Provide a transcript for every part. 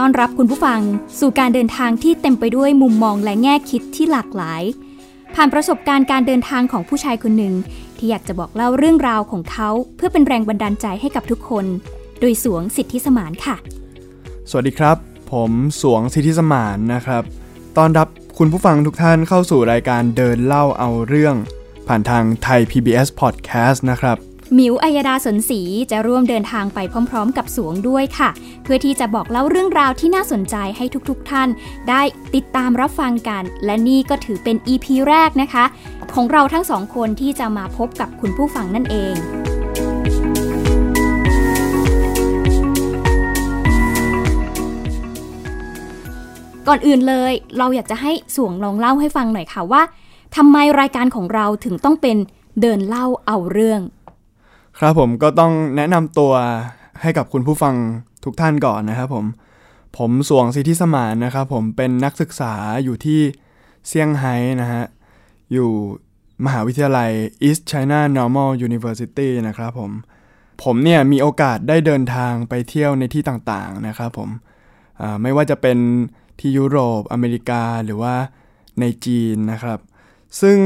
ต้อนรับคุณผู้ฟังสู่การเดินทางที่เต็มไปด้วยมุมมองและแง่คิดที่หลากหลาย ผ่านประสบการณ์การเดินทางของผู้ชายคนหนึ่ง ที่อยากจะบอกเล่าเรื่องราวของเขา เพื่อเป็นแรงบันดาลใจให้กับทุกคน โดยสวงสิทธิสมานค่ะ สวัสดีครับ ผมสวงสิทธิสมานนะครับต้อนรับคุณผู้ฟังทุกท่านเข้าสู่รายการเดินเล่าเอาเรื่อง ผ่านทางไทย PBS Podcast นะครับ หมิวอัยดาสนศรีจะร่วมเดินทางไปพร้อมๆ กับสวงด้วยค่ะ เพื่อที่จะบอกเล่าเรื่องราวที่น่าสนใจให้ทุกๆทท่าน ได้ติดตามรับฟังกัน และนี่ก็ถือเป็น EP แรกนะคะ ของเราทั้งสองคนที่จะมาพบกับคุณผู้ฟังนั่นเองก่อนอื่นเลยเราอยากจะให้สวงลองเล่าให้ฟังหน่อยค่ะว่าทำไมรายการของเราถึงต้องเป็นเดินเล่าเอาเรื่อง ครับผมก็ต้องแนะนำตัวให้กับคุณผู้ฟังทุกท่านก่อนนะครับผม ผมสวงสิทธิสมานนะครับผมเป็นนักศึกษาอยู่ที่เซี่ยงไฮ้นะฮะ อยู่มหาวิทยาลัย East China Normal University นะครับผม ผมเนี่ยมีโอกาสได้เดินทางไปเที่ยวในที่ต่างๆนะครับผมไม่ว่าจะเป็นที่ยุโรป อเมริกาหรือว่าในจีนนะครับ ซึ่ง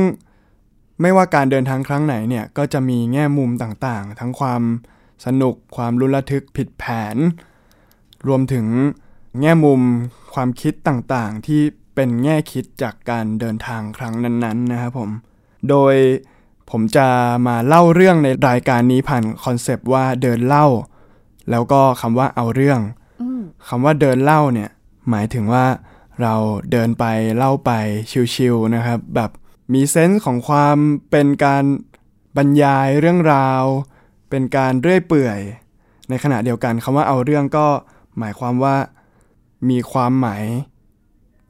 ไม่ว่าการเดินทางครั้งไหนเนี่ยก็จะมีแง่มุมต่างๆ ทั้งความสนุกความลุ้นระทึกผิดแผน รวมถึงแง่มุมความคิดต่างๆ ที่เป็นแง่คิดจากการเดินทางครั้งนั้นๆนะครับผม โดยผมจะมาเล่าเรื่องในรายการนี้ผ่านคอนเซปต์ว่าเดินเล่า แล้วก็คำว่าเอาเรื่องอืมคำว่าเดินเล่าเนี่ยหมายถึงว่าเราเดินไปเล่าไปชิวๆนะครับ แบบ มีเซนส์ของความเป็นการบรรยายเรื่องราว เป็นการเรื่อยเปื่อย ในขณะเดียวกันคำว่าเอาเรื่องก็หมายความว่า มีความหมาย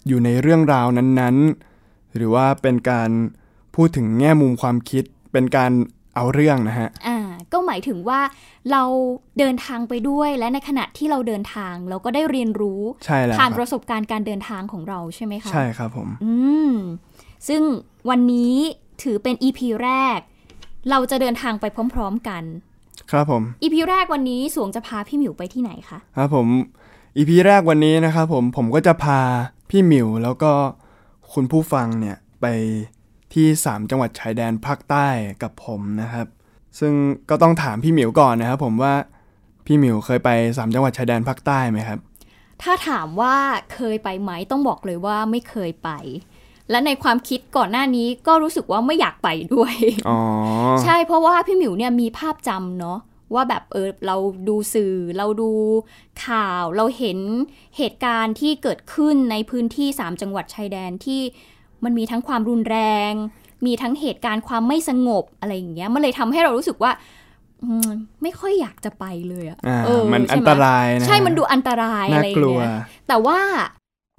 อยู่ในเรื่องราวนั้นๆ หรือว่าเป็นการพูดถึงแง่มุมความคิด เป็นการเอาเรื่องนะฮะอ่าก็หมายถึงว่าเราเดินทางไปด้วยและในขณะที่เราเดินทางเราก็ได้เรียนรู้ใช่แล้วผ่านคปรับระสบการณ์การเดินทางของเราใช่ไหมคะใช่ครับผม อืม ซึ่งวันนี้ถือเป็น EP แรก เราจะเดินทางไปพร้อม ๆ กัน ครับผม EP แรกวันนี้สวงจะพาพี่หมิวไปที่ไหนคะครับผมอีพีแรกวันนี้นะครับผมผมก็จะพาพี่หมิวแล้วก็คุณผู้ฟังเนี่ยไปที่ 3 จังหวัดชายแดนภาคใต้กับผมนะครับ ซึ่งก็ต้องถามพี่หมิวก่อนนะครับผมว่าพี่หมิวเคยไป 3 จังหวัดชายแดนภาคใต้ไหมครับ ถ้าถามว่าเคยไปไหมต้องบอกเลยว่าไม่เคยไป และในความคิดก่อนหน้านี้ก็รู้สึกว่าไม่อยากไปด้วยอ๋อใช่เพราะว่าพี่หมิวเนี่ยมีภาพจำเนาะว่าแบบเออเราดูสื่อเราดูข่าว เราเห็นเหตุการณ์ที่เกิดขึ้นในพื้นที่ 3 จังหวัดชายแดนที่มันมีทั้งความรุนแรง มีทั้งเหตุการณ์ความไม่สงบอะไรอย่างเงี้ยมันเลยทำให้เรารู้สึกว่าอืมไม่ค่อยอยากจะไปเลยอะอ่าเออมันใช่ไหอันตรายนะใช่มันดูอันตรายน่าอะไรอกย่างลัวเงี้ยแต่ว่า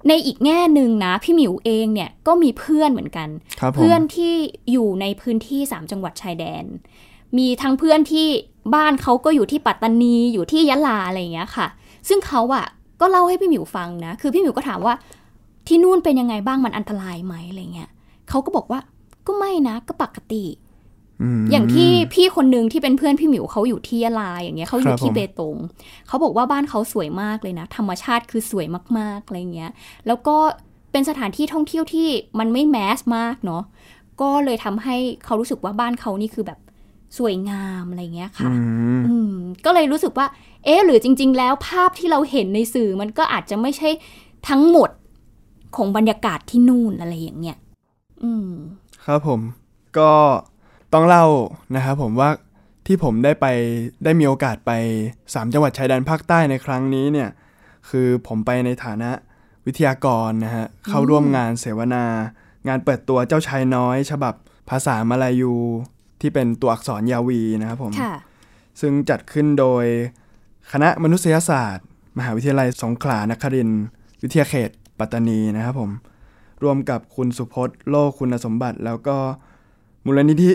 ในอีกแง่หนึ่งนะ พี่หมิวเองเนี่ยก็มีเพื่อนเหมือนกันครับผมเพื่อนที่อยู่ในพื้นที่3จังหวัดชายแดน มีทั้งเพื่อนที่บ้านเขาก็อยู่ที่ปัตตานีอยู่ที่ยะลาอะไรอย่างเงี้ยค่ะ ซึ่งเขาอะก็เล่าให้พี่หมิวฟังนะ คือพี่หมิวก็ถามว่าที่นู่นเป็นยังไงบ้างมันอันตรายไหมอะไรเงี้ยเขาก็บอกว่าก็ไม่นะก็ปกติม อย่างที่พี่คนหนึ่งที่เป็นเพื่อนพี่หมิวเขาอยู่ที่ยะลาอย่างเงี้ยเขาอยู่ครับที่ผมเบตงเขาบอกว่าบ้านเขาสวยมากเลยนะ ธรรมชาติคือสวยมากๆอะไรเงี้ย แล้วก็เป็นสถานที่ท่องเที่ยวที่มันไม่แมสมากเนาะก็เลยทำให้เขารู้สึกว่าบ้านเขานี่คือแบบสวยงามอะไรเงี้ยค่ะอืมอืมก็เลยรู้สึกว่า เอ๊ะหรือจริง ๆ แล้วภาพที่เราเห็นในสื่อมันก็อาจจะไม่ใช่ทั้งหมดของบรรยากาศที่นู่นอะไรอย่างเงี้ย อืม ครับผม ก็ ต้องเล่านะครับผมว่าที่ผมได้ไปได้มีโอกาสไป 3 จังหวัดชายแดนภาคใต้ในครั้งนี้เนี่ยคือผมไปในฐานะวิทยากรนะฮะเข้าร่วมงานเสวนา งานเปิดตัวเจ้าชายน้อย ฉบับภาษามาลายูที่เป็นตัวอักษรยาวีนะครับผมค่ะซึ่งจัดขึ้นโดยคณะมนุษยศาสตร์ มหาวิทยาลัยสงขลานครินทร์วิทยาเขต ปัตตานีนะครับผมรวมกับคุณสุพจน์โลกคุณสมบัติ แล้วก็มูลนิธิ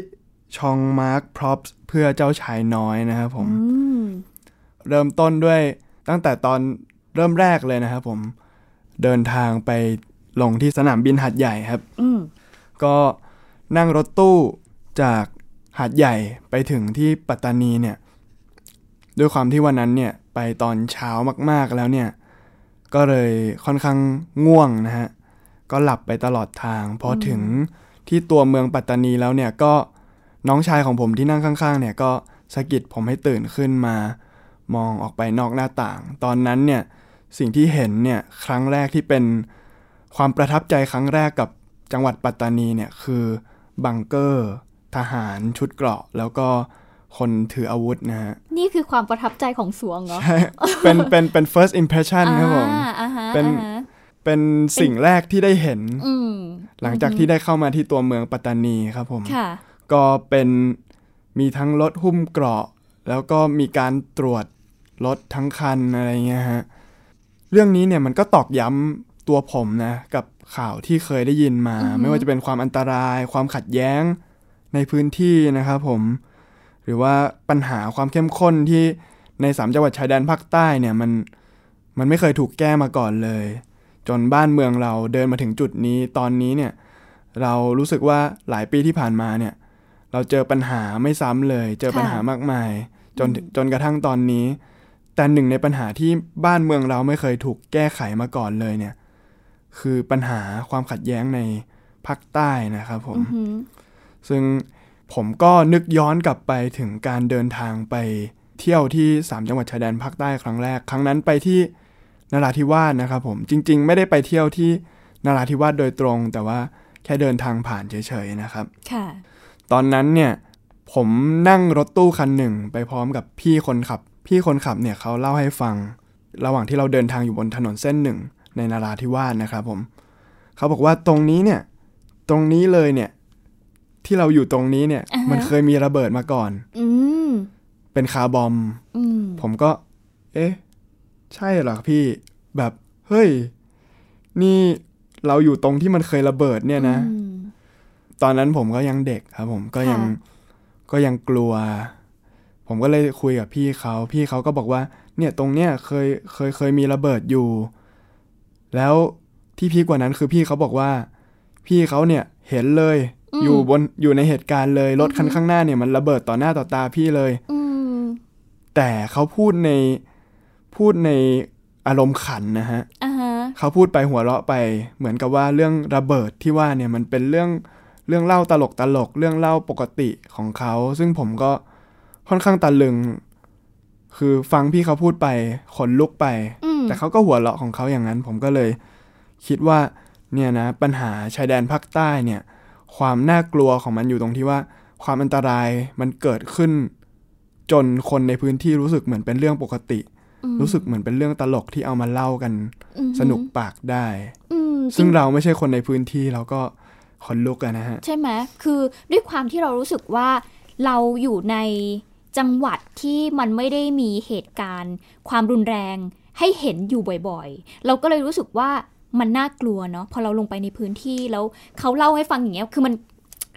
ชองมาร์คพร็อพเพื่อเจ้าชายน้อยนะครับผมอืมเริ่มต้นด้วยตั้งแต่ตอนเริ่มแรกเลยนะครับผมเดินทางไปลงที่สนามบินหัดใหญ่ครับอืมก็นั่งรถตู้จากหาดใหญ่ไปถึงที่ปัตตานีเนี่ย ด้วยความที่วันนั้นเนี่ยไปตอนเช้ามากๆแล้วเนี่ย ก็เลยค่อนข้างง่วงนะฮะ ก็หลับไปตลอดทาง พอถึงที่ตัวเมืองปัตตานีแล้วเนี่ยก็ น้องชายของผมที่นั่งข้างๆเนี่ยก็สะกิดผมให้ตื่นขึ้นมา มองออกไปนอกหน้าต่าง ตอนนั้นเนี่ยสิ่งที่เห็นเนี่ยครั้งแรกที่เป็นความประทับใจครั้งแรกกับจังหวัดปัตตานีเนี่ยคือบังเกอร์ ทหารชุดเกราะ แล้วก็คนถืออาวุธนะฮะ นี่คือความประทับใจของสวงเหรอ ใช่ เป็นเป็นเป็น first impression ครับผมอ่าอ่าฮะเป็นอ่าฮะเป็นสิ่งแรกที่ได้เห็นอืมหลังจากที่ได้เข้ามาที่ตัวเมืองปัตตานีครับผมค่ะ ก็เป็นมีทั้งรถหุ้มเกราะ แล้วก็มีการตรวจรถทั้งคันอะไรเงี้ยฮะเรื่องนี้เนี่ยมันก็ตอกย้ำตัวผมนะ กับข่าวที่เคยได้ยินมาอือฮึไม่ว่าจะเป็นความอันตราย ความขัดแย้งในพื้นที่นะครับผม หรือว่าปัญหาความเข้มข้นที่ในสามจังหวัดชายแดนภาคใต้เนี่ยมันมันไม่เคยถูกแก้มาก่อนเลย จนบ้านเมืองเราเดินมาถึงจุดนี้ตอนนี้เนี่ย เรารู้สึกว่าหลายปีที่ผ่านมาเนี่ย เราเจอปัญหาไม่ซ้ำเลย เจอปัญหามากมาย จนจนกระทั่งตอนนี้ แต่หนึ่งในปัญหาที่บ้านเมืองเราไม่เคยถูกแก้ไขมาก่อนเลยเนี่ย คือปัญหาความขัดแย้งในภาคใต้นะครับผมอือหือซึ่งผมก็นึกย้อนกลับไปถึงการเดินทางไปเที่ยวที่สามจังหวัดชายแดนภาคใต้ครั้งแรก ครั้งนั้นไปที่นราธิวาสนะครับผม จริง ๆ ไม่ได้ไปเที่ยวที่นราธิวาสโดยตรง แต่ว่าแค่เดินทางผ่านเฉยๆนะครับ ค่ะ ตอนนั้นเนี่ยผมนั่งรถตู้คันหนึ่งไปพร้อมกับพี่คนขับ พี่คนขับเนี่ยเขาเล่าให้ฟัง ระหว่างที่เราเดินทางอยู่บนถนนเส้นหนึ่งในนาราธิวาสนะครับผมเขาบอกว่าตรงนี้เนี่ยตรงนี้เลยเนี่ยที่เราอยู่ตรงนี้เนี่ยอ่าฮะมันเคยมีระเบิดมาก่อนอืมเป็นคาร์บอมอืมผมก็ เอ๊ะ ใช่เหรอพี่แบบ เฮ้ย นี่เราอยู่ตรงที่มันเคยระเบิดเนี่ยนะอืม ตอนนั้นผมก็ยังเด็กครับ ผมก็ยังค่ะก็ยังกลัว ผมก็เลยคุยกับพี่เขาพี่เขาก็บอกว่า เนี่ยตรงเนี้ยเคยเคยเคยมีระเบิดอยู่ แล้วที่พีคกว่านั้นคือพี่เขาบอกว่า พี่เขาเนี่ยเห็นเลย อยู่บนอยู่ในเหตุการณ์เลยรถคันข้างหน้าเนี่ยมันระเบิดต่อหน้าต่อตาพี่เลยอืมแต่เขาพูดในพูดในอารมณ์ขันนะฮะอ่าฮะ เขาพูดไปหัวเราะไป เหมือนกับว่าเรื่องระเบิดที่ว่าเนี่ยมันเป็นเรื่อง เรื่องเล่าตลกตลกเรื่องเล่าปกติของเขา ซึ่งผมก็ค่อนข้างตะลึง คือฟังพี่เขาพูดไปขนลุกไปอืมแต่เขาก็หัวเราะของเขาอย่างนั้น ผมก็เลยคิดว่าเนี่ยนะปัญหาชายแดนภาคใต้เนี่ย ความน่ากลัวของมันอยู่ตรงที่ว่า ความอันตรายมันเกิดขึ้น จนคนในพื้นที่รู้สึกเหมือนเป็นเรื่องปกติอืมรู้สึกเหมือนเป็นเรื่องตลกที่เอามาเล่ากันอืมสนุกปากได้อืมซึ่งเราไม่ใช่คนในพื้นที่เราก็ ขนลุกอะนะฮะ ใช่ไหมคือด้วยความที่เรารู้สึกว่าเราอยู่ในจังหวัดที่มันไม่ได้มีเหตุการณ์ ความรุนแรงให้เห็นอยู่บ่อยๆ เราก็เลยรู้สึกว่ามันน่ากลัวเนาะพอเราลงไปในพื้นที่แล้วเขาเล่าให้ฟังอย่างเงี้ยคือมัน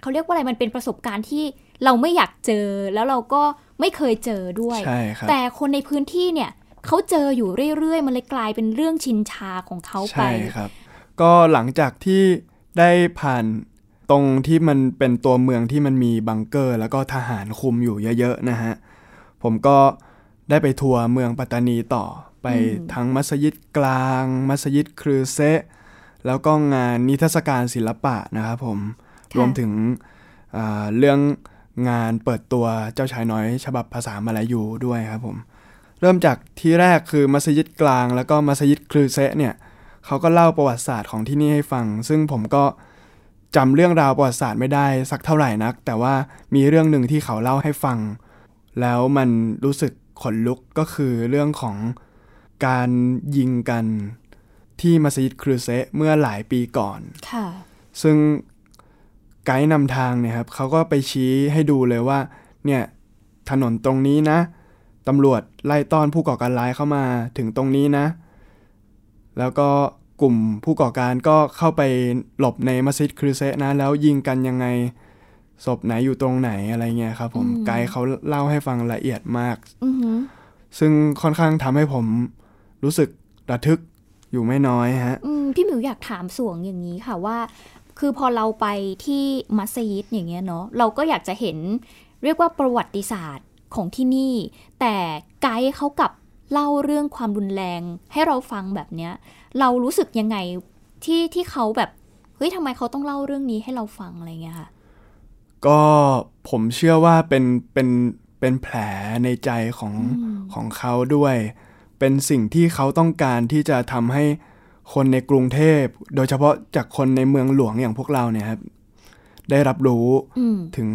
เขาเรียกว่าอะไรมันเป็นประสบการณ์ที่เราไม่อยากเจอแล้วเราก็ไม่เคยเจอด้วยใช่ครับแต่คนในพื้นที่เนี่ยเขาเจออยู่เรื่อยๆ มันเลยกลายเป็นเรื่องชินชาของเขาไปใช่ครับ ก็หลังจากที่ ได้ผ่านตรงที่มันเป็นตัวเมืองที่มันมีบังเกอร์ แล้วก็ทหารคุมอยู่เยอะๆนะฮะ ผมก็ได้ไปทัวร์เมืองปัตตานีต่อไปอืมทั้งมัสยิดกลาง มัสยิดครือเซะแล้วก็งานนิทรรศการศิลปะนะครับผมค่ะรวมถึงอ่าเรื่องงานเปิดตัวเจ้าชายน้อย ฉบับภาษามาลายูด้วยครับผม เริ่มจากที่แรกคือมัสยิดกลาง แล้วก็มัสยิดครือเซะเนี่ย เขาก็เล่าประวัติศาสตร์ของที่นี่ให้ฟัง ซึ่งผมก็จำเรื่องราวประวัติศาสตร์ไม่ได้สักเท่าไหร่นัก แต่ว่ามีเรื่องหนึ่งที่เขาเล่าให้ฟัง แล้วมันรู้สึกขนลุกก็คือเรื่องของการยิงกันที่มัสยิดครูเซะเมื่อหลายปีก่อนค่ะซึ่งไกด์นำทางเนี่ยครับเขาก็ไปชี้ให้ดูเลยว่า เนี่ยถนนตรงนี้นะตำรวจไล่ต้อนผู้ก่อการร้ายเข้ามาถึงตรงนี้นะ แล้วก็กลุ่มผู้ก่อการก็เข้าไปหลบในมัสยิดคริเซะนะแล้วยิงกันยังไงศพไหนอยู่ตรงไหนอะไรเงี้ยครับผมอืมไกด์เขาเล่าให้ฟังละเอียดมากอือหือซึ่งค่อนข้างทำให้ผมรู้สึกระทึกอยู่ไม่น้อยฮะอืมพี่หมิวอยากถามสวงอย่างนี้ค่ะว่า คือพอเราไปที่มัสยิดอย่างเงี้ยเนาะเราก็อยากจะเห็นเรียกว่าประวัติศาสตร์ของที่นี่ แต่ไกด์เขากลับ เล่าเรื่องความรุนแรงให้เราฟังแบบเนี้ย เรารู้สึกยังไงที่ที่เขาแบบเฮ้ยทำไมเขาต้องเล่าเรื่องนี้ให้เราฟังอะไรเงี้ยค่ะก็ผมเชื่อว่าเป็นเป็นเป็นแผลในใจของอืมของเขาด้วย เป็นสิ่งที่เขาต้องการที่จะทำให้คนในกรุงเทพ โดยเฉพาะจากคนในเมืองหลวงอย่างพวกเราเนี่ยครับ ได้รับรู้อืมถึง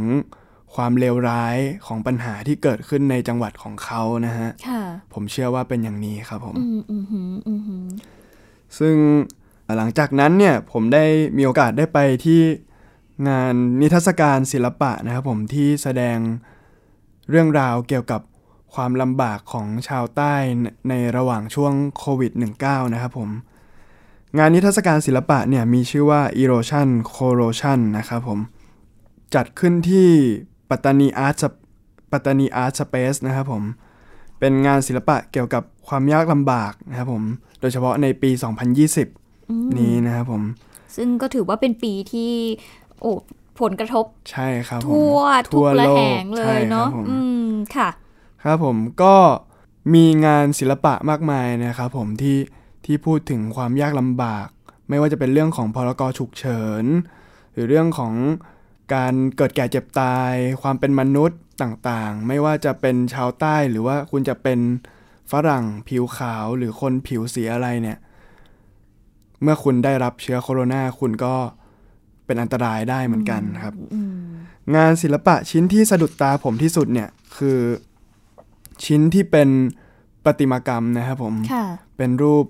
ความเลวร้ายของปัญหาที่เกิดขึ้นในจังหวัดของเขานะฮะค่ะผมเชื่อว่าเป็นอย่างนี้ครับผมอืมอืมหืมอืมหืมซึ่งหลังจากนั้นเนี่ยผมได้มีโอกาสได้ไปที่งานนิทรรศการศิลปะนะครับผมที่แสดงเรื่องราวเกี่ยวกับความลำบากของชาวใต้ในในระหว่างช่วงโควิด -19 นะครับผม งานนิทรรศการศิลปะเนี่ยมีชื่อว่า Erosion Corrosion นะครับผม จัดขึ้นที่ ปัตตานีอาร์ตปัตตานีอาร์ตสเปซนะครับผม เป็นงานศิลปะเกี่ยวกับความยากลำบากนะครับผม โดยเฉพาะในปี 2020อืมนี้นะครับผม ซึ่งก็ถือว่าเป็นปีที่โอ้ผลกระทบ ใช่ครับผมทั่วทุกระแหงเลใช่ยครับเนาะผมอืมค่ะ ครับผมก็มีงานศิลปะมากมายนะครับผมที่ที่พูดถึงความยากลำบาก ไม่ว่าจะเป็นเรื่องของพรกฉุกเฉิน หรือเรื่องของ การเกิดแก่เจ็บตาย ความเป็นมนุษย์ต่างๆ ไม่ว่าจะเป็นชาวใต้หรือว่าคุณจะเป็นฝรั่งผิวขาวหรือคนผิวสีอะไรเนี่ย เมื่อคุณได้รับเชื้อโคโรนาคุณก็เป็นอันตรายได้เหมือนกันครับอืมงานศิลปะชิ้นที่สะดุดตาผมที่สุดเนี่ยคือชิ้นที่เป็นประติมากรรมนะครับผมค่ะเป็นเป็นรูป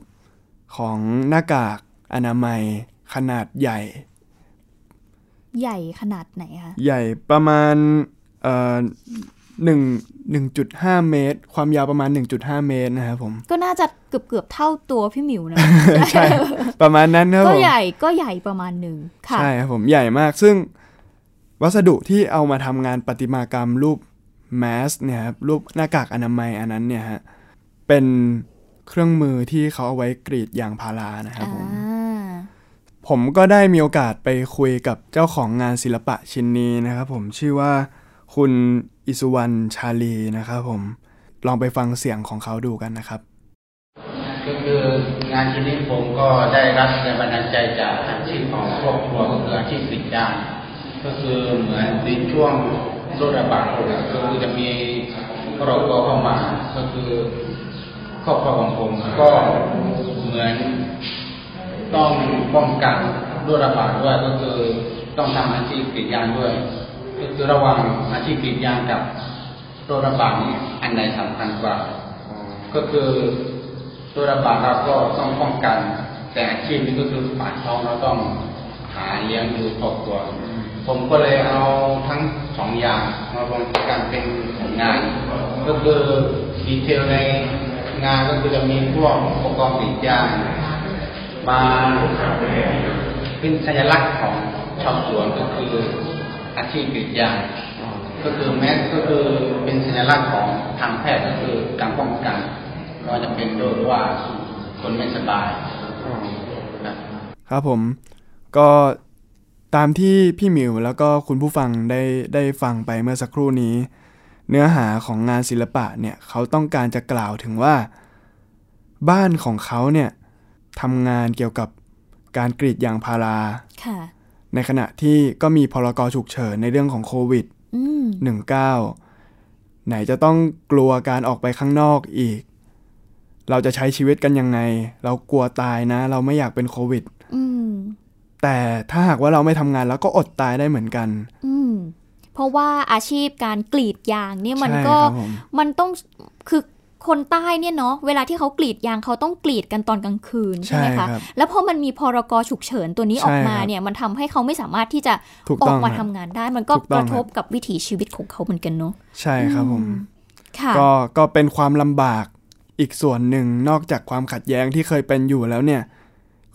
ของหน้ากากอนามัยขนาดใหญ่ ใหญ่ขนาดไหนคะ ใหญ่ประมาณเอ่อหนึ่งหนึ่งจุดห้าเมตร ความยาวประมาณ 1.5 เมตรนะครับผม ก็น่าจะเกือบเกือบๆเท่าตัวพี่หมิวนะ ใช่ ประมาณนั้นครับก็ผมใหญ่ก็ใหญ่ประมาณหนึ่งค่ะ ใช่ครับผมใหญ่มากซึ่งวัสดุที่เอามาทำงานประติมากรรมรูปแมสเนี่ยครับรูปหน้ากากอนามัยอันนั้นเนี่ยฮะเป็นเครื่องมือที่เขาเอาไว้กรีดยางพารานะครับผมอ่า ผมก็ได้มีโอกาสไปคุยกับเจ้าของงานศิลปะชิ้นนี้นะครับผมชื่อว่าคุณอิสุวรรณชาลีนะครับผมลองไปฟังเสียงของเขาดูกันนะครับก็คืองานชิ้นนี้ผมก็ได้รับแรงบันดาลใจจากอาชีพของครอบครัวก็คืออาชีพปิดยางก็คือเหมือนในช่วงโรคระบาดก็คือจะมีโรคเข้ามาก็คือครอบครัวของผมก็เหมือน ต้องป้องกันโรคระบาดด้วยก็คือต้องทำอาชีพปิดยางด้วย ก็คือระหว่างอาชีพปิดยางกับโรคระบาดนี้อันไหนสำคัญกว่า ก็คือตัวระบาดเราก็ต้องป้องกัน แต่อาชีพนี้ก็คือปากท้องเราต้องหาเลี้ยงดูครอบครัวผมก็เลยเอาทั้งสองอย่างมารวมกันเป็นผลงาน ก็คือดีเทลในงานก็คือจะมีพวกอุปกรณ์ปิดยาง มาเป็นสัญลักษณ์ของชาวสวนก็คืออาชีพปิดยางก็คือแมสก็คือเป็นสัญลักษณ์ของทางแพทย์ก็คือการป้องกันว่าจะเป็นโรคว่าคนไม่สบายครับครับผมก็ตามที่พี่หมิวแล้วก็คุณผู้ฟังได้ได้ฟังไปเมื่อสักครู่นี้ เนื้อหาของงานศิลปะเนี่ยเขาต้องการจะกล่าวถึงว่า บ้านของเขาเนี่ย ทำงานเกี่ยวกับการกรีดยางพาราค่ะในขณะที่ก็มีพรกฉุกเฉินในเรื่องของโควิดอืม19ไหนจะต้องกลัวการออกไปข้างนอกอีก เราจะใช้ชีวิตกันยังไง เรากลัวตายนะ เราไม่อยากเป็นโควิดอืมแต่ถ้าหากว่าเราไม่ทำงานแล้วก็อดตายได้เหมือนกันอืมเพราะว่าอาชีพการกรีดยางเนี่ยมันใช่ก็ครับผมมันต้องคือ คนใต้เนี่ยเนาะเวลาที่เขากรีดยางเขาต้องกรีดกันตอนกลางคืนใช่ไหมใช่คะครับแล้วพอมันมีพรกฉุกเฉินตัวนี้ออกมาใช่ครับเนี่ยมันทำให้เขาไม่สามารถที่จะถูกออต้กองมาคทำรับงานได้ มันก็ถูกต้กองระทบกับวิถีชีวิตของเขาเหมือนกันเนาะใช่ครับผมค่ะก็ก็เป็นความลำบากอีกส่วนหนึ่งนอกจากความขัดแย้งที่เคยเป็นอยู่แล้วเนี่ย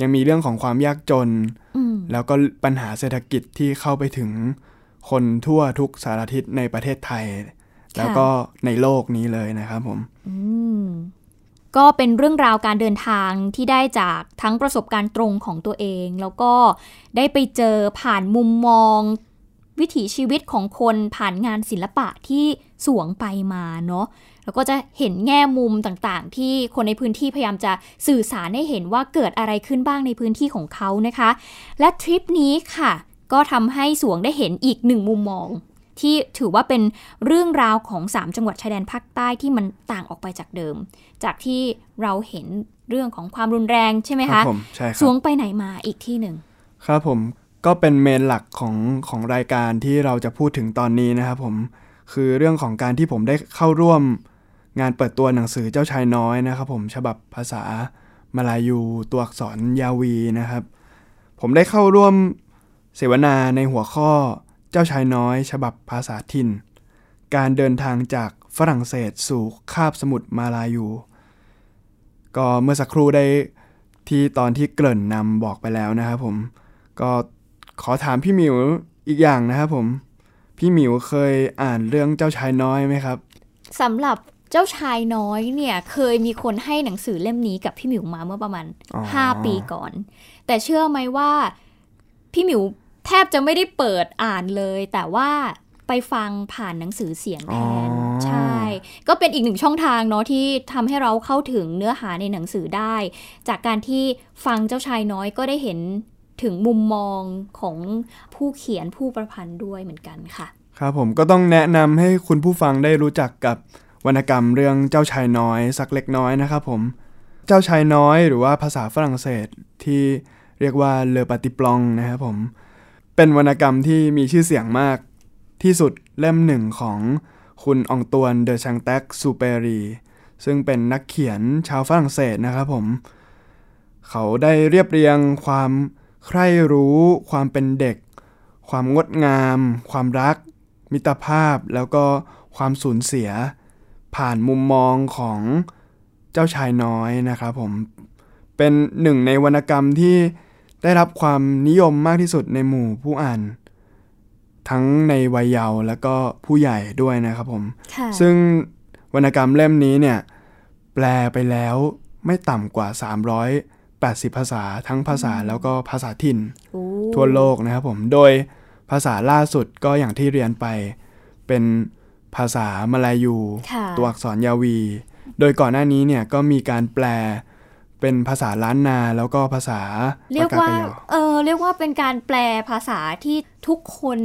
ยังมีเรื่องของความยากจนอืมแล้วก็ปัญหาเศรษฐกิจที่เข้าไปถึงคนทั่วทุกสารทิศในประเทศไทย แล้วก็ในโลกนี้เลยนะครับผมอืมก็เป็นเรื่องราวการเดินทางที่ได้จากทั้งประสบการณ์ตรงของตัวเอง แล้วก็ได้ไปเจอผ่านมุมมอง วิถีชีวิตของคนผ่านงานศิลปะที่สวงไปมาเนาะแล้วก็จะเห็นแง่มุมต่างๆ ที่คนในพื้นที่พยายามจะสื่อสารให้เห็นว่าเกิดอะไรขึ้นบ้างในพื้นที่ของเขานะคะ และทริปนี้ค่ะ ก็ทำให้สวงได้เห็นอีกหนึ่งมุมมอง ที่ถือว่าเป็นเรื่องราวของ 3 จังหวัดชายแดนภาคใต้ที่มันต่างออกไปจากเดิม จากที่เราเห็นเรื่องของความรุนแรงใช่ไหมครัคะบผมใช่คสรัวบงไปไหนมาอีกที่หนึ่งครับผมก็เป็นเมนหลักของของรายการที่เราจะพูดถึงตอนนี้นะครับผมคือเรื่องของการที่ผมได้เข้าร่วมงานเปิดตัวหนังสือเจ้าชายน้อยนะครับผมฉบับภาษามาลายูตัวอักษรยาวีนะครับ ผมได้เข้าร่วมเสวนาในหัวข้อ เจ้าชายน้อย ฉบับภาษาถิ่น การเดินทางจากฝรั่งเศสสู่คาบสมุทรมาลายู ก็เมื่อสักครู่ได้ที่ตอนที่เกริ่นนำบอกไปแล้วนะครับผม ก็ขอถามพี่หมิวอีกอย่างนะครับผม พี่หมิวเคยอ่านเรื่องเจ้าชายน้อยไหมครับสำหรับเจ้าชายน้อยเนี่ยเคยมีคนให้หนังสือเล่มนี้กับพี่หมิวมาเมื่อประมาณอ๋อ5ปีก่อน แต่เชื่อไหมว่าพี่หมิว แทบจะไม่ได้เปิดอ่านเลย แต่ว่าไปฟังผ่านหนังสือเสียงแทนอ๋อใช่ ก็เป็นอีกหนึ่งช่องทางเนาะที่ทำให้เราเข้าถึงเนื้อหาในหนังสือได้ จากการที่ฟังเจ้าชายน้อยก็ได้เห็นถึงมุมมองของผู้เขียนผู้ประพันธ์ด้วยเหมือนกันค่ะ ครับผมก็ต้องแนะนำให้คุณผู้ฟังได้รู้จักกับวรรณกรรมเรื่องเจ้าชายน้อยสักเล็กน้อยนะครับผม เจ้าชายน้อยหรือว่าภาษาฝรั่งเศสที่เรียกว่าเลอปาติปลองนะครับผม เป็นวรรณกรรมที่มีชื่อเสียงมาก ที่สุดเล่มหนึ่งของคุณองตวนเดอชังแต็กซูเปรี ซึ่งเป็นนักเขียนชาวฝรั่งเศสนะครับผม เขาได้เรียบเรียงความใคร่รู้ ความเป็นเด็ก ความงดงาม ความรัก มิตรภาพแล้วก็ความสูญเสีย ผ่านมุมมองของเจ้าชายน้อยนะครับผม เป็นหนึ่งในวรรณกรรมที่ ได้รับความนิยมมากที่สุดในหมู่ผู้อ่าน ทั้งในวัยเยาว์แล้วก็ผู้ใหญ่ด้วยนะครับผมค่ะซึ่งวรรณกรรมเล่มนี้เนี่ย แปลไปแล้วไม่ต่ำกว่า 380 ภาษาทั้งภาษาแล้วก็ภาษาถิ่นโอ้ทั่วโลกนะครับผม โดยภาษาล่าสุดก็อย่างที่เรียนไป เป็นภาษามาลายูค่ะตัวอักษรยาวี โดยก่อนหน้านี้เนี่ยก็มีการแปล เป็นภาษาล้านนาแล้วก็ภาษาเรียกว่าปกยอเออเรียกว่าเป็นการแปลภาษาที่ทุกคน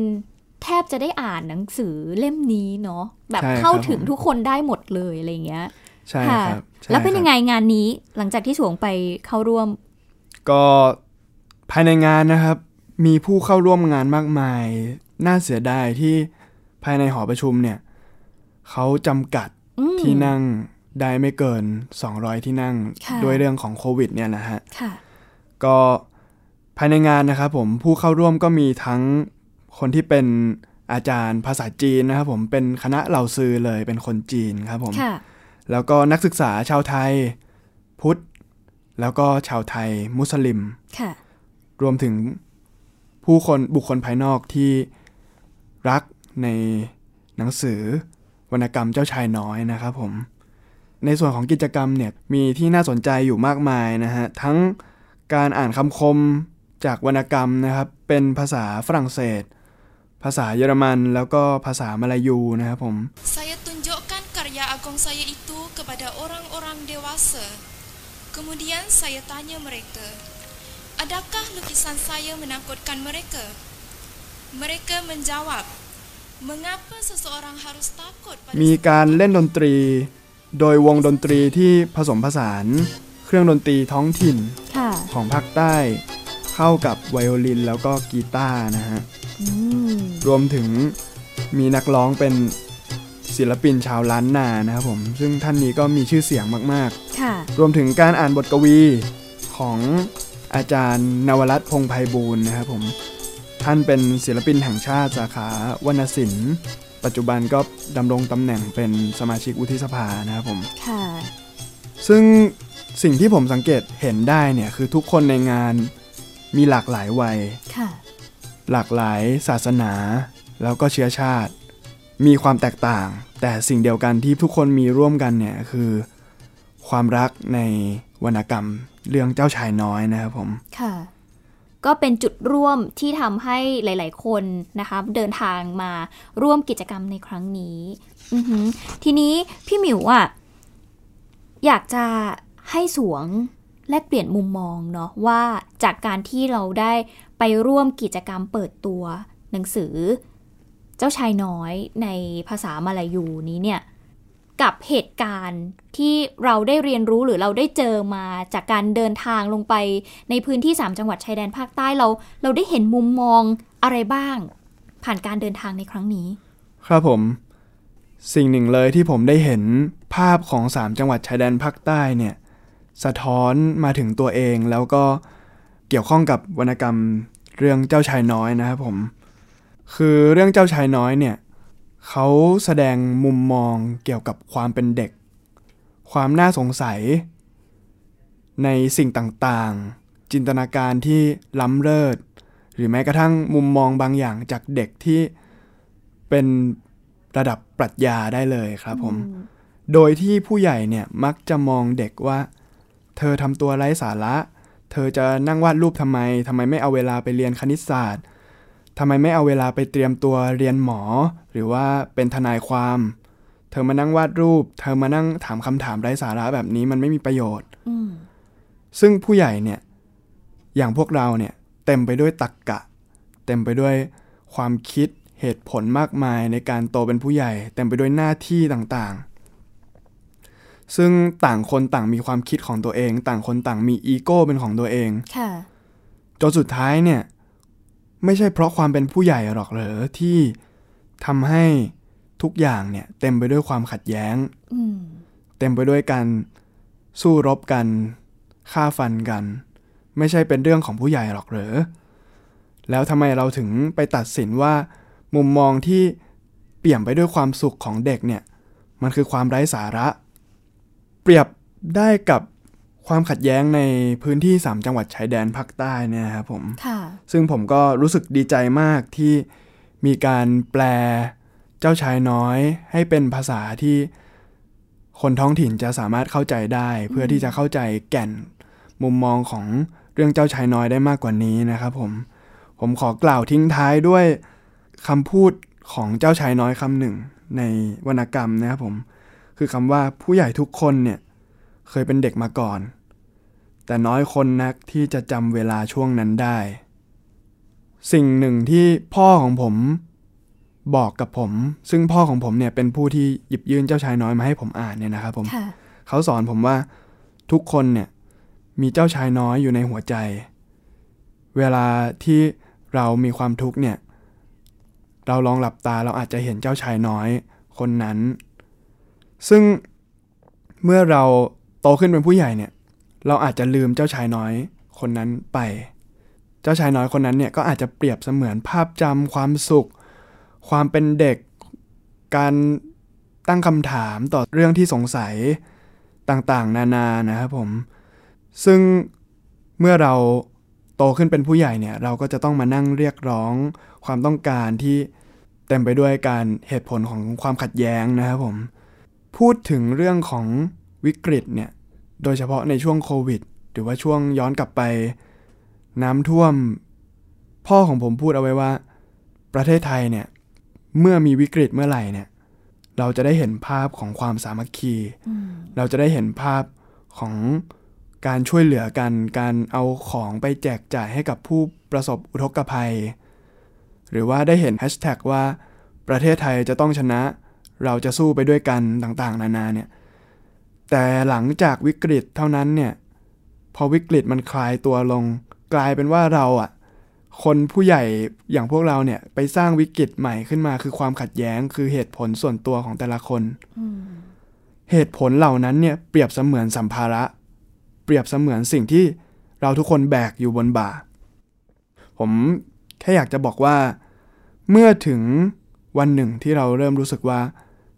แทบจะได้อ่านหนังสือเล่มนี้เนาะแบบใช่เข้าครับถึงผมทุกคนได้หมดเลยอะไรอย่างเงี้ยใช่ค่ะครับใช่แล้วเป็นครับยังไงงานนี้หลังจากที่สวงไปเข้าร่วม ก็ภายในงานนะครับ มีผู้เข้าร่วมงานมากมาย น่าเสียดายที่ภายในหอประชุมเนี่ยเขาจำกัดอืมที่นั่ง ได้ไม่เกิน 200 ที่นั่งค่ะด้วยเรื่องของโควิดเนี่ยนะฮะค่ะก็ภายในงานนะครับผมผู้เข้าร่วมก็มีทั้งคนที่เป็นอาจารย์ภาษาจีนนะครับผมเป็นคณะเหล่าซือเลยเป็นคนจีนครับผมค่ะแล้วก็นักศึกษาชาวไทยพุทธ แล้วก็ชาวไทยมุสลิมค่ะรวมถึงผู้คนบุคคลภายนอกที่รักในหนังสือวรรณกรรมเจ้าชายน้อยนะครับผม ในส่วนของกิจกรรมเนี่ยมีที่น่าสนใจอยู่มากมายนะฮะทั้งการอ่านคำคมจากวรรณกรรมนะครับเป็นภาษาฝรั่งเศส ภาษาเยอรมันแล้วก็ภาษามาลายูนะครับผม Saya tunjukkan karya agung saya itu kepada orang-orang dewasa. Kemudian saya tanya mereka, adakah lukisan saya menakutkan mereka? Mereka menjawab, mengapa seseorang harus takut pada มีการเล่นดนตรี โดยวงดนตรีที่ผสมผสานเครื่องดนตรีท้องถิ่นค่ะของภาคใต้ เข้ากับไวโอลินแล้วก็กีตาร์นะฮะอืมรวมถึงมีนักร้องเป็นศิลปินชาวล้านนานะครับผม ซึ่งท่านนี้ก็มีชื่อเสียงมากค่ะๆรวมถึงการอ่านบทกวีของอาจารย์นวรัตน์พงษ์ไพบูลย์นะครับผม ท่านเป็นศิลปินแห่งชาติสาขาวรรณศิลป์ ปัจจุบันก็ดำรงตำแหน่งเป็นสมาชิกวุฒิสภานะครับผมค่ะซึ่งสิ่งที่ผมสังเกตเห็นได้เนี่ยคือทุกคนในงานมีหลากหลายวัยค่ะหลากหลายศาสนา แล้วก็เชื้อชาติ มีความแตกต่าง แต่สิ่งเดียวกันที่ทุกคนมีร่วมกันเนี่ยคือ ความรักในวรรณกรรมเรื่องเจ้าชายน้อยนะครับผมค่ะ ก็เป็นจุดร่วมที่ทำให้หลาย ๆ คนนะคะเดินทางมาร่วมกิจกรรมในครั้งนี้ทีนี้พี่หมิวอะอยากจะให้สวงแลกเปลี่ยนมุมมองเนาะว่าจากการที่เราได้ไปร่วมกิจกรรมเปิดตัวหนังสือ เจ้าชายน้อยในภาษามาลายูนี้เนี่ย กับเหตุการณ์ที่เราได้เรียนรู้หรือเราได้เจอมาจากการเดินทางลงไปในพื้นที่ 3 จังหวัดชายแดนภาคใต้เรา เราได้เห็นมุมมองอะไรบ้าง ผ่านการเดินทางในครั้งนี้ ครับผม สิ่งหนึ่งเลยที่ผมได้เห็นภาพของ 3 จังหวัดชายแดนภาคใต้เนี่ยสะท้อนมาถึงตัวเองแล้วก็เกี่ยวข้องกับวรรณกรรมเรื่องเจ้าชายน้อยนะครับผม คือเรื่องเจ้าชายน้อยเนี่ย เขาแสดงมุมมองเกี่ยวกับความเป็นเด็ก ความน่าสงสัย ในสิ่งต่างๆ จินตนาการที่ล้ำเลิศ หรือแม้กระทั่งมุมมองบางอย่างจากเด็กที่เป็นระดับปรัชญาได้เลยครับผม โดยที่ผู้ใหญ่เนี่ยมักจะมองเด็กว่า เธอทำตัวไร้สาระ เธอจะนั่งวาดรูปทำไมทำไมไม่เอาเวลาไปเรียนคณิตศาสตร์ ทำไมไม่เอาเวลาไปเตรียมตัวเรียนหมอ หรือว่าเป็นทนายความ เธอมานั่งวาดรูป เธอมานั่งถามคำถามไร้สาระแบบนี้มันไม่มีประโยชน์อืมซึ่งผู้ใหญ่เนี่ย อย่างพวกเราเนี่ย เต็มไปด้วยตรรกกะ เต็มไปด้วยความคิดเหตุผลมากมายในการโตเป็นผู้ใหญ่ เต็มไปด้วยหน้าที่ต่างๆ ซึ่งต่างคนต่างมีความคิดของตัวเอง ต่างคนต่างมีอีโก้เป็นของตัวเองค่ะจนสุดท้ายเนี่ย ไม่ใช่เพราะความเป็นผู้ใหญ่หรอกเหรอที่ทำให้ทุกอย่างเนี่ยเต็มไปด้วยความขัดแย้งอืมเต็มไปด้วยการสู้รบกันฆ่าฟันกัน ไม่ใช่เป็นเรื่องของผู้ใหญ่หรอกเหรอแล้วทำไมเราถึงไปตัดสินว่า มุมมองที่เปี่ยมไปด้วยความสุขของเด็กเนี่ย มันคือความไร้สาระ เปรียบได้กับ ความขัดแย้งในพื้นที่ 3 จังหวัดชายแดนภาคใต้เนี่ยครับผมค่ะซึ่งผมก็รู้สึกดีใจมากที่มีการแปลเจ้าชายน้อย ให้เป็นภาษาที่คนท้องถิ่นจะสามารถเข้าใจได้ เพื่อที่จะเข้าใจแก่นมุมมองของเรื่องเจ้าชายน้อยได้มากกว่านี้นะครับผม ผมขอกล่าวทิ้งท้ายด้วยคำพูดของเจ้าชายน้อยคำหนึ่งในวรรณกรรมนะครับผม คือคำว่าผู้ใหญ่ทุกคนเนี่ย เคยเป็นเด็กมาก่อน แต่น้อยคนนักที่จะจำเวลาช่วงนั้นได้ สิ่งหนึ่งที่พ่อของผมบอกกับผม ซึ่งพ่อของผมเนี่ยเป็นผู้ที่หยิบยื่นเจ้าชายน้อยมาให้ผมอ่านเนี่ยนะครับผมค่ะเขาสอนผมว่าทุกคนเนี่ยมีเจ้าชายน้อยอยู่ในหัวใจ เวลาที่เรามีความทุกข์เนี่ยเราลองหลับตาเราอาจจะเห็นเจ้าชายน้อยคนนั้น ซึ่งเมื่อเรา โตขึ้นเป็นผู้ใหญ่เนี่ย เราอาจจะลืมเจ้าชายน้อยคนนั้นไป เจ้าชายน้อยคนนั้นเนี่ยก็อาจจะเปรียบเสมือนภาพจำความสุข ความเป็นเด็ก การตั้งคำถามต่อเรื่องที่สงสัยต่างๆ นานานะครับผม ซึ่งเมื่อเราโตขึ้นเป็นผู้ใหญ่เนี่ยเราก็จะต้องมานั่งเรียกร้องความต้องการที่เต็มไปด้วยการเหตุผลของความขัดแย้งนะครับผม พูดถึงเรื่องของ วิกฤตเนี่ย โดยเฉพาะในช่วงโควิด หรือว่าช่วงย้อนกลับไป น้ำท่วม พ่อของผมพูดเอาไว้ว่า ประเทศไทยเนี่ย เมื่อมีวิกฤตเมื่อไหร่เนี่ย เราจะได้เห็นภาพของความสามัคคีอืมเราจะได้เห็นภาพของการช่วยเหลือกัน การเอาของไปแจกจ่ายให้กับผู้ประสบอุทกภัย หรือว่าได้เห็นแฮชแท็กว่าประเทศไทยจะต้องชนะ เราจะสู้ไปด้วยกันต่างๆ นานาเนี่ย แต่หลังจากวิกฤตเท่านั้นเนี่ย พอวิกฤตมันคลายตัวลง กลายเป็นว่าเราอะคนผู้ใหญ่อย่างพวกเราเนี่ย ไปสร้างวิกฤตใหม่ขึ้นมา คือความขัดแย้งคือเหตุผลส่วนตัวของแต่ละคนอืมเหตุผลเหล่านั้นเนี่ยเปรียบเสมือนสัมภาระ เปรียบเสมือนสิ่งที่เราทุกคนแบกอยู่บนบ่า ผมแค่อยากจะบอกว่า เมื่อถึงวันหนึ่งที่เราเริ่มรู้สึกว่า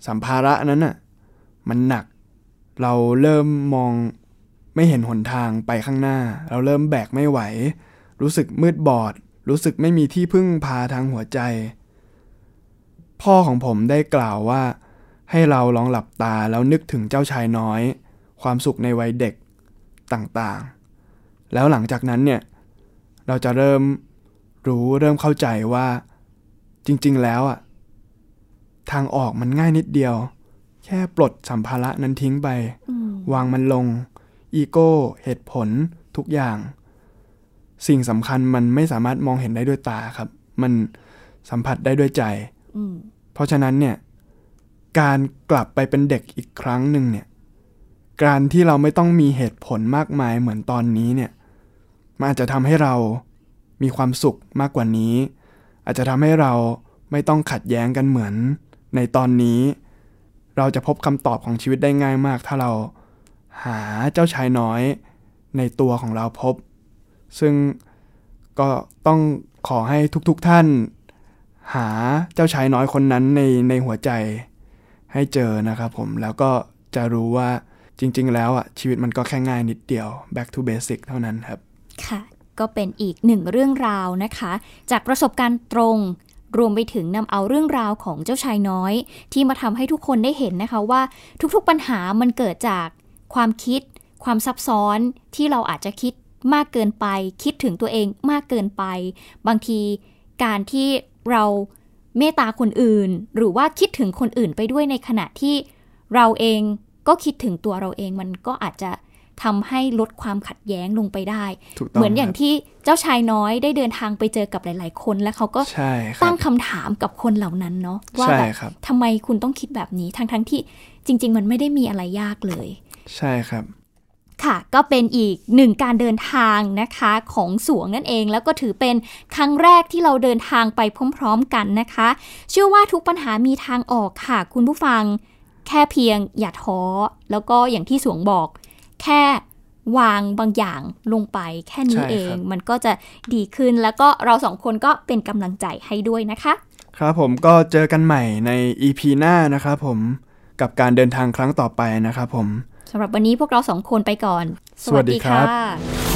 สัมภาระนั้นน่ะมันหนัก เราเริ่มมองไม่เห็นหนทางไปข้างหน้า เราเริ่มแบกไม่ไหว รู้สึกมืดบอด รู้สึกไม่มีที่พึ่งพาทางหัวใจ พ่อของผมได้กล่าวว่า ให้เราลองหลับตาแล้วนึกถึงเจ้าชายน้อย ความสุขในวัยเด็กต่างๆ แล้วหลังจากนั้นเนี่ย เราจะเริ่มรู้เริ่มเข้าใจว่า จริง ๆ แล้วอะทางออกมันง่ายนิดเดียว แค่ปลดสัมภาระนั้นทิ้งไป วางมันลง อีโก้ เหตุผลทุกอย่าง สิ่งสำคัญมันไม่สามารถมองเห็นได้ด้วยตาครับ มันสัมผัสได้ด้วยใจ เพราะฉะนั้นเนี่ย การกลับไปเป็นเด็กอีกครั้งหนึ่งเนี่ย การที่เราไม่ต้องมีเหตุผลมากมายเหมือนตอนนี้เนี่ย มันอาจจะทำให้เรามีความสุขมากกว่านี้ อาจจะทำให้เราไม่ต้องขัดแย้งกันเหมือนในตอนนี้ เราจะพบคำตอบของชีวิตได้ง่ายมาก ถ้าเราหาเจ้าชายน้อยในตัวของเราพบ ซึ่งก็ต้องขอให้ทุกๆทท่าน หาเจ้าชายน้อยคนนั้นในในหัวใจให้เจอนะครับผมแล้วก็จะรู้ว่าจริง ๆ แล้วอะชีวิตมันก็แค่ง่ายนิดเดียว back to basic เท่านั้นครับ ค่ะ ก็เป็นอีกหนึ่งเรื่องราวนะคะ จากประสบการณ์ตรง รวมไปถึงนำเอาเรื่องราวของเจ้าชายน้อย ที่มาทำให้ทุกคนได้เห็นนะคะว่าทุกๆปัญหามันเกิดจากความคิด ความซับซ้อนที่เราอาจจะคิดมากเกินไป คิดถึงตัวเองมากเกินไป บางทีการที่เราเมตตาคนอื่น หรือว่าคิดถึงคนอื่นไปด้วยในขณะที่เราเองก็คิดถึงตัวเราเองมันก็อาจจะ ทำให้ลดความขัดแย้งลงไปได้ถูกต้องเหมือนอย่างครับที่เจ้าชายน้อยได้เดินทางไปเจอกับหลาย ๆ คนแล้วเขาก็ใช่ครัตั้บงคำถามกับคนเหล่านั้นเนาะว่าใช่แบบครับทำไมคุณต้องคิดแบบนี้ทั้งๆที่จริง ๆ มันไม่ได้มีอะไรยากเลย ใช่ครับ ค่ะก็เป็นอีกหนึ่งการเดินทางนะคะของสวงนั่นเองแล้วก็ถือเป็นครั้งแรกที่เราเดินทางไปพร้อม ๆ กันนะคะ เชื่อว่าทุกปัญหามีทางออกค่ะ คุณผู้ฟังแค่เพียงอย่าท้อ แล้วก็อย่างที่สวงบอก แค่วางบางอย่างลงไปแค่นี้ใช่ครับเอง มันก็จะดีขึ้นแล้วก็เราสองคนก็เป็นกำลังใจให้ด้วยนะคะ ครับผมก็เจอกันใหม่ใน EP หน้านะครับผมกับการเดินทางครั้งต่อไปนะครับผมสำหรับวันนี้พวกเราสองคนไปก่อน สวัสดีครับ